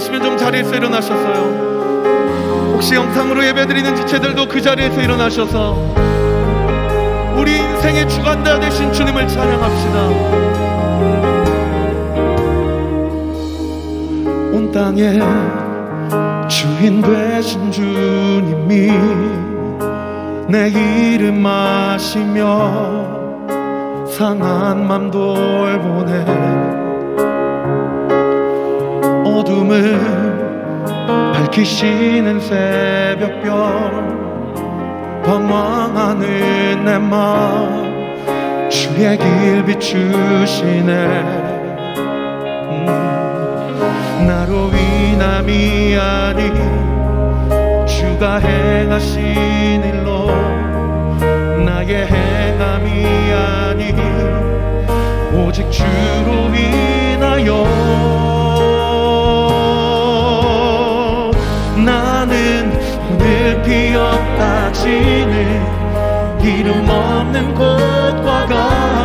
계시면 좀 자리에서 일어나셨어요. 혹시 영상으로 예배드리는 지체들도 그 자리에서 일어나셔서 우리 인생의 주관자 되신 주님을 찬양합시다. 온 땅에 주인 되신 주님이 내 이름 마시며 상한 맘 돌보네 어둠을 밝히시는 새벽별 방황하는 내 마음 주의 길 비추시네. 음, 나로 인함이 아니 주가 행하신 일로 나의 행함이 아니 오직 주로 인하여 없는 곳과 같네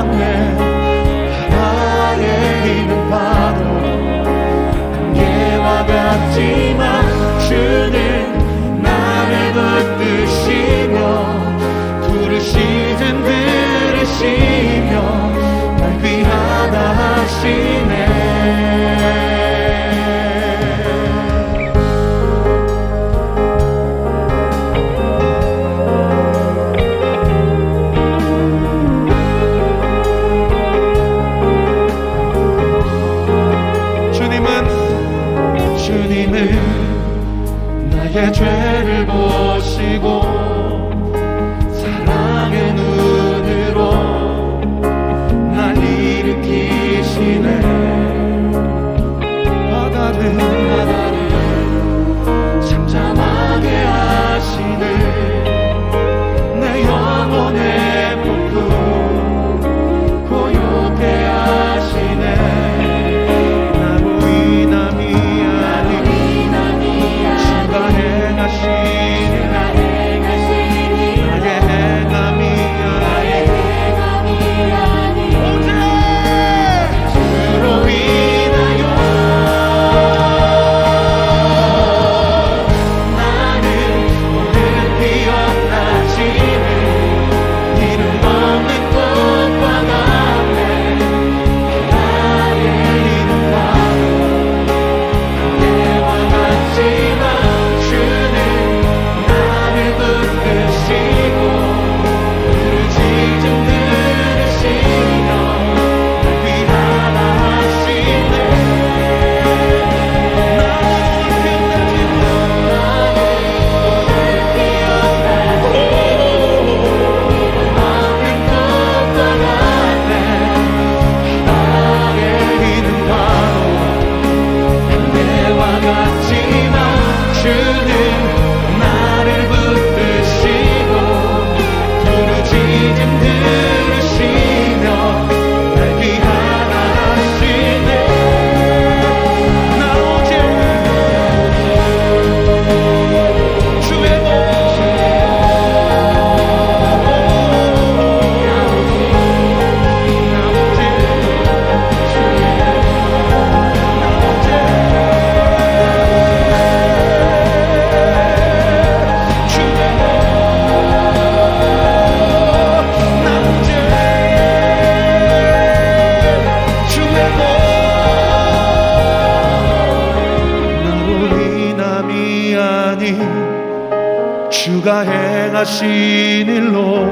하신 일로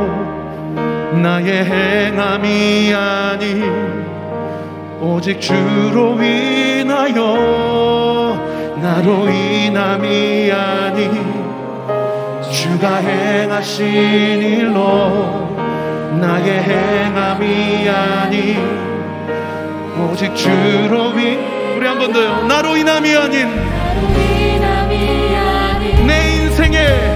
나의 행함이 아니 오직 주로 인하여 나로 인함이 아니 주가 행하신 일로 나의 행함이 아니 오직 주로 인 우리 한 번 더요. 나로 인함이 아닌 내 인생에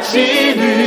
纪律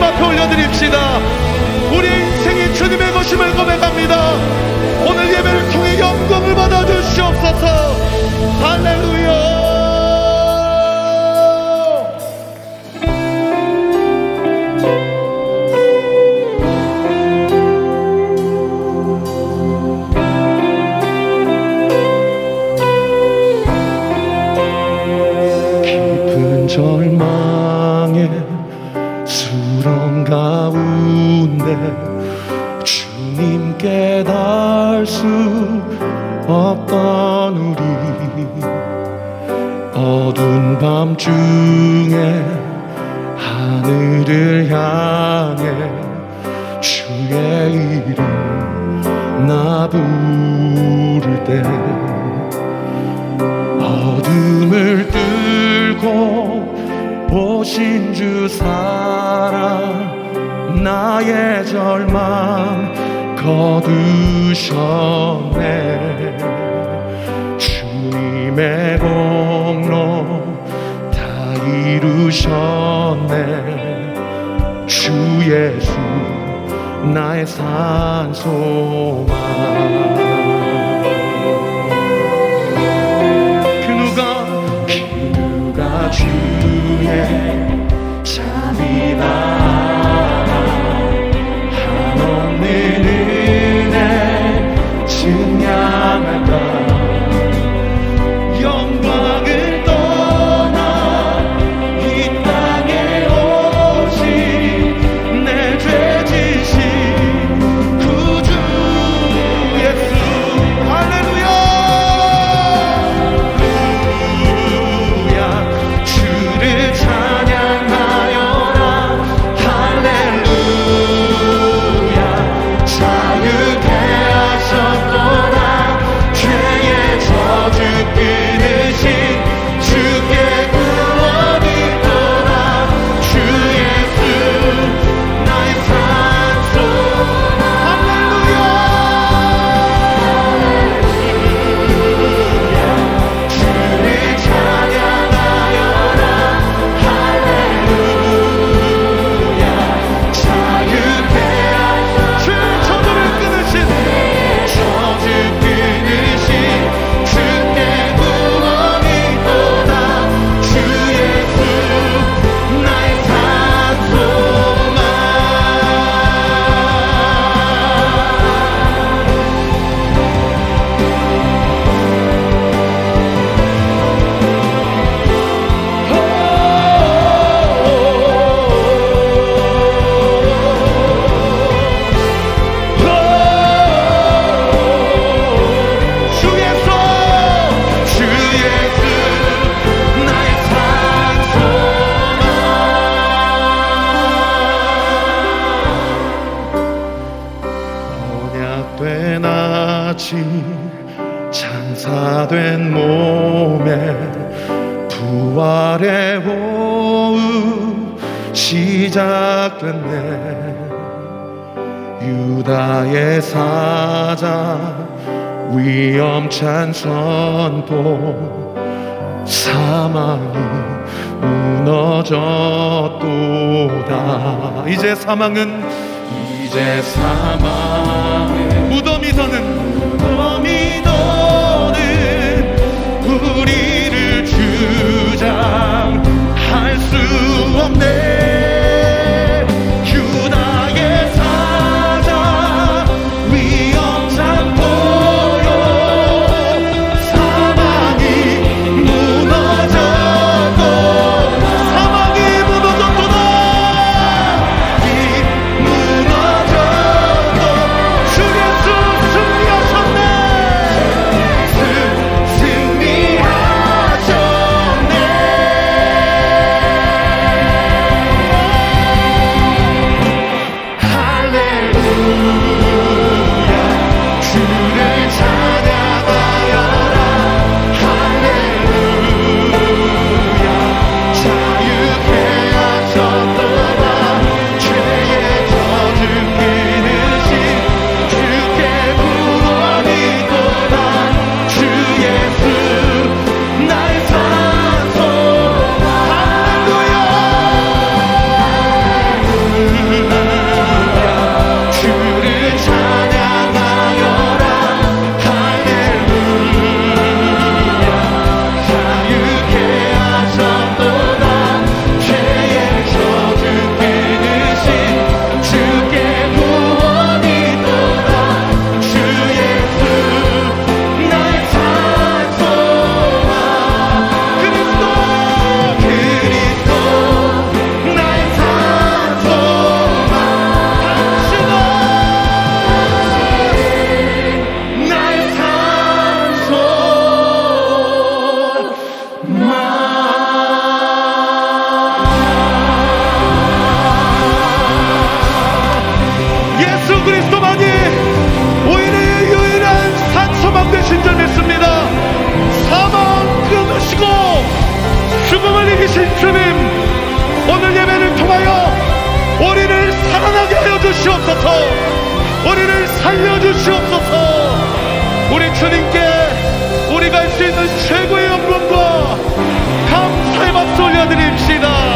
주님 앞에 올려드립시다. 우리 인생이 주님의 것임을 고백합니다. 오늘 예배를 통해 영광을 받아 주시옵소서. 할렐루야. 절망 부를 때 어둠을 뚫고 보신 주 사랑 나의 절망 거두셨네. 주님의 공로 다 이루셨네. 주 예수 나의 산소망 그 누가 그 누가 주의 잠이나 된 몸에 부활의 호흡 시작됐네. 유다의 사자 위험찬 선포 사망이 무너졌도다. 이제 사망은 이제 사망 계신 주님 오늘 예배를 통하여 우리를 살아나게 하여 주시옵소서. 우리를 살려주시옵소서. 우리 주님께 우리가 할 수 있는 최고의 영광과 감사의 박수 올려드립시다.